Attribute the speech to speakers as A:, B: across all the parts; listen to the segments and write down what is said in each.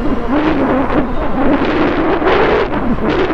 A: Thank you.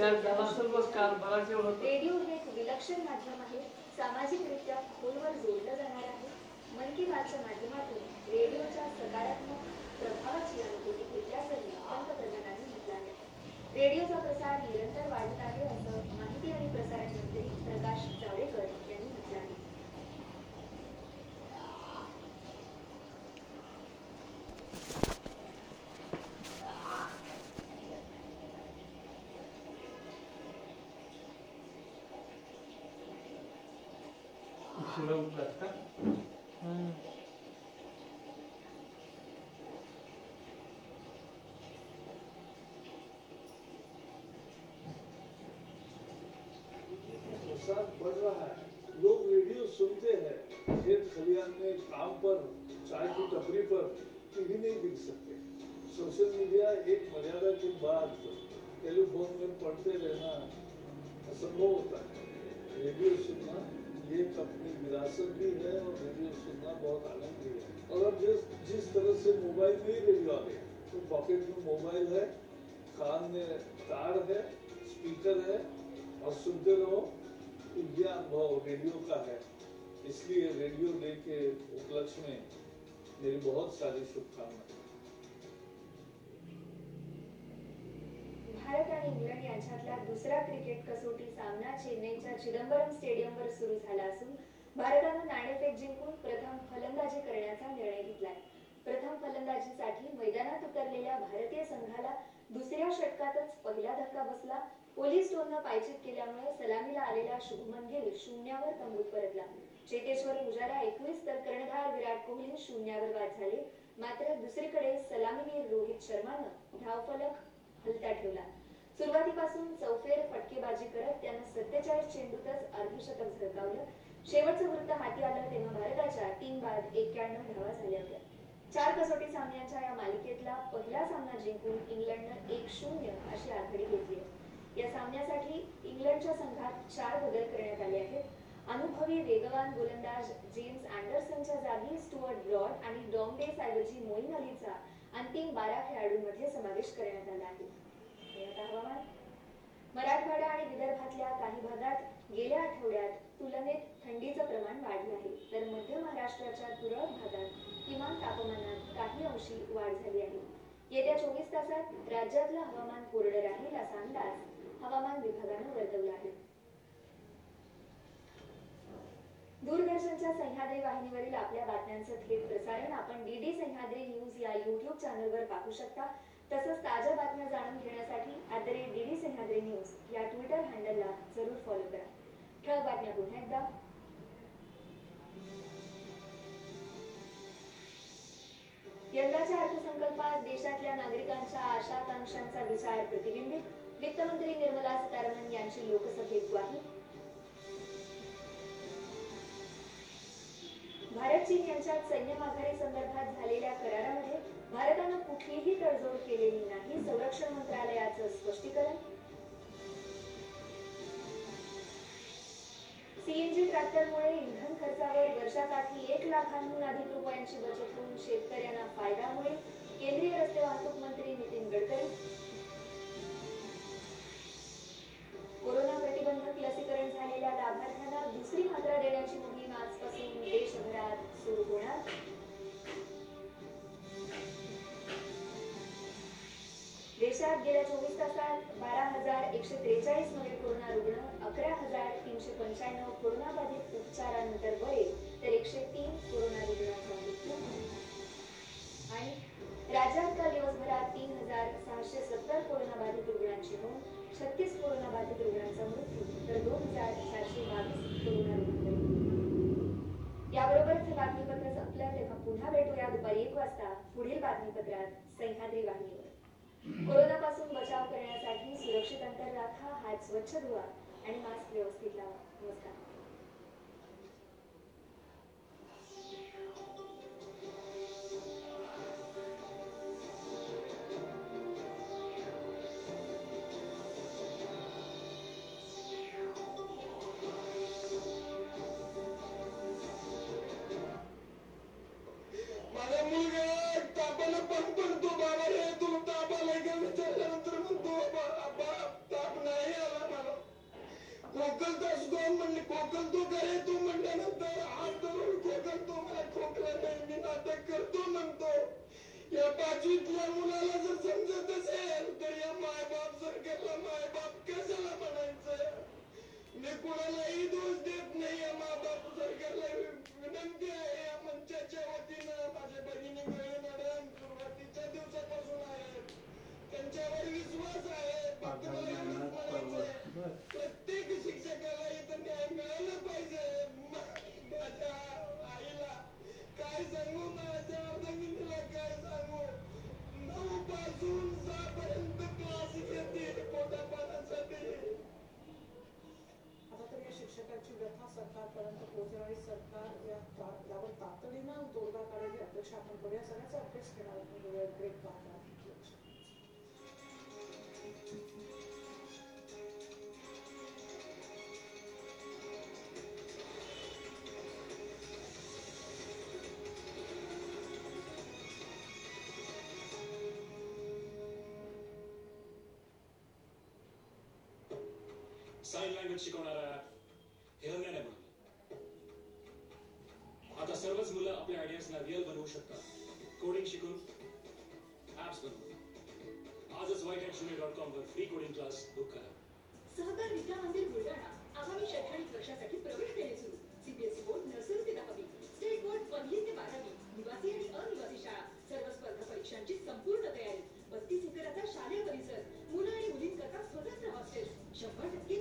B: रि- झाला असेल बस काल
C: बराच वेळ होतो.
B: रेडिओ हे एक विलक्षण माध्यम आहे. सामाजिकरित्या खोलवर जोडलं जाणार आहे. मन की बातच्या माध्यमातून रेडिओच्या सकारात्मक प्रभावाची अनुभूती घेतल्याचंही पंतप्रधानांनी म्हटलं आहे. रेडिओचा प्रसार निरंतर वाढत आहे असं माहिती आणि प्रसारण मंत्री प्रकाश का
C: हम्म.
D: बढ़ रहा है। लोग रेडियो सुनते हैं। खेत खलियान में काम पर, चाय की टपरी पर टीवी नहीं देख सकते। सोशल मीडिया एक मर्यादा के बाद टेलीफोन में पढ़ते रहना असंभव होता है। रेडियो सुनना एक अपनी विरासत भी है और रेडियो सुनना बहुत आनंद भी है। और अब जिस जिस तरह से मोबाइल में ही रेडियो आ गया तो पॉकेट में मोबाइल है, कान में तार है स्पीकर है, और सुनते रहो तो ये अनुभव रेडियो का है। इसलिए रेडियो डे के उपलक्ष्य में मेरी बहुत सारी शुभकामनाएँ।
B: आणि इंग्लंड यांच्यातला दुसरा क्रिकेट कसोटी सामना चेन्नईच्या चिदंबरम स्टेडियमवर सुरू झाला असून भारतानं नाणेफेक जिंकून प्रथम फलंदाजी करण्याचा निर्णय घेतलाय. प्रथम फलंदाजीसाठी मैदानात उतरलेल्या भारतीय संघाला दुसऱ्या षटकातच पहिला धक्का बसला. पोलीस टोलनं पायचीत केल्यामुळे सलामीला आलेला शुभमन गिल शून्यावर तंबूत परतला. चेतेश्वर पुजारा एकवीस तर कर्णधार विराट कोहली शून्यावर बाद झाले. मात्र दुसरीकडे सलामीवीर रोहित शर्मानं धावफलक हलता ठेवला. सुरुवातीपासून चौफेर फटकेबाजी करत त्यानं सत्तेचाळीस चेंडूतच अर्धशतक झळकावलं. शेवटचं वृत्त हाती आलं तेव्हा भारताच्या तीन बाद एक्क्याण्णव धावा झाल्या होत्या. चार कसोटी सामन्यांच्या या मालिकेतला पहिला सामना जिंकून इंग्लंडनं एक शून्य अशी आघाडी घेतली आहे. या सामन्यासाठी इंग्लंडच्या संघात चार बदल करण्यात आले आहेत. अनुभवी वेगवान गोलंदाज जेम्स अँडरसनच्या जागी स्टुअर्ट ब्रॉड आणि डॉम्बे ऐवजी मोईन अलीचा अंतिम बारा खेळाडूंमध्ये समावेश करण्यात आला आहे. हे आता हवामान मराठवाडा आणि विदर्भातल्या काही भागात गेल्या आठवड्यात तुलनेत थंडीचं प्रमाण वाढलं आहे. तर मध्य महाराष्ट्राच्या तुरळक भागात किमान तापमानात काही अंशी वाढ झाली आहे. येत्या चोवीस तासात राज्यातलं हवामान कोरडं राहील असा अंदाज हवामान विभागानं वर्तवला आहे. दूरदर्शनच्या सह्याद्री वाहिनीवरील आपल्या बातम्यांचं थेट प्रसारण आपण डीडी सह्याद्री न्यूज या युट्यूब चॅनलवर पाहू शकता. तसंच ताज्या बातम्या जाणून घेण्यासाठी at the rate DD Sahyadri news या ट्विटर हँडलला जरूर फॉलो करा. ठळक बातम्या पुन्हा एकदा. यंदाच्या अर्थसंकल्पात देशातल्या नागरिकांच्या आशाकांक्षांचा विचार प्रतिबिंबित. वित्तमंत्री निर्मला सीतारामन यांची लोकसभेत ग्वाही. भारत चीन यांच्यात सैन्य माघारी संदर्भात झालेल्या करारामध्ये भारतानं कुठलीही तडजोड केलेली नाही. संरक्षण मंत्रालयाचं स्पष्टीकरण. सीएनजी ट्रॅक्टरमुळे इंधन खर्चावर वर्षाकाठी एक लाखांहून अधिक रुपयांची बचत होऊन शेतकऱ्यांना फायदा होईल केंद्रीय रस्ते वाहतूक मंत्री नितीन गडकरी गेल्या चोवीस तासात बारा हजार एकशे त्रेचाळीस नवे कोरोना रुग्ण अकरा हजार तीनशे पंच्याण्णव कोरोनाबाधित उपचारानंतर बरे तर एकशे तीन कोरोना रुग्णांचा मृत्यू आणि राज्यात काल दिवसभरात तीन हजार सहाशे सत्तर कोरोनाबाधित रुग्णांची नोंद छत्तीस कोरोनाबाधित रुग्णांचा मृत्यू तर दोन हजार चारशे बावीस कोरोना रुग्ण याबरोबरच हे बातमीपत्र संपलं तेव्हा पुन्हा भेटूया दुपारी एक वाजता पुढील बातमीपत्रात. सह्याद्री वाहिनीवर. कोरोनापासून बचाव करण्यासाठी सुरक्षित अंतर राखा हात स्वच्छ धुवा आणि मास्क व्यवस्थित लावा. नमस्कार.
E: यावर तातडीनं तोडगा काढायची अपेक्षा आपण करूया सगळ्याचा अभ्यास केला आपण करूया ग्रेट पाहता
F: साईन लँग्वेज शिकवणार आहे स्वतःला रिअल बनवू शकता. कोडिंग शिकून ऍप्स बनवू. आजच वाईट ऍट शून्य डॉट कॉम वर फ्री कोडिंग क्लास बुक करा.
G: सहकार विद्या मंदिर बुलढाणा. आगामी शैक्षणिक वर्षासाठी प्रवेश देणे सुरू. सीबीएसई बोर्ड नर्सरी ते दहावी. स्टेट बोर्ड पहिली ते बारावी. निवासी आणि अनिवासी शाळा. सर्व स्पर्धा परीक्षांची संपूर्ण तयारी. बत्तीस एकराचा शालेय परिसर. मुलं आणि मुलींकरता स्वतंत्र हॉस्टेल शंभर टक्के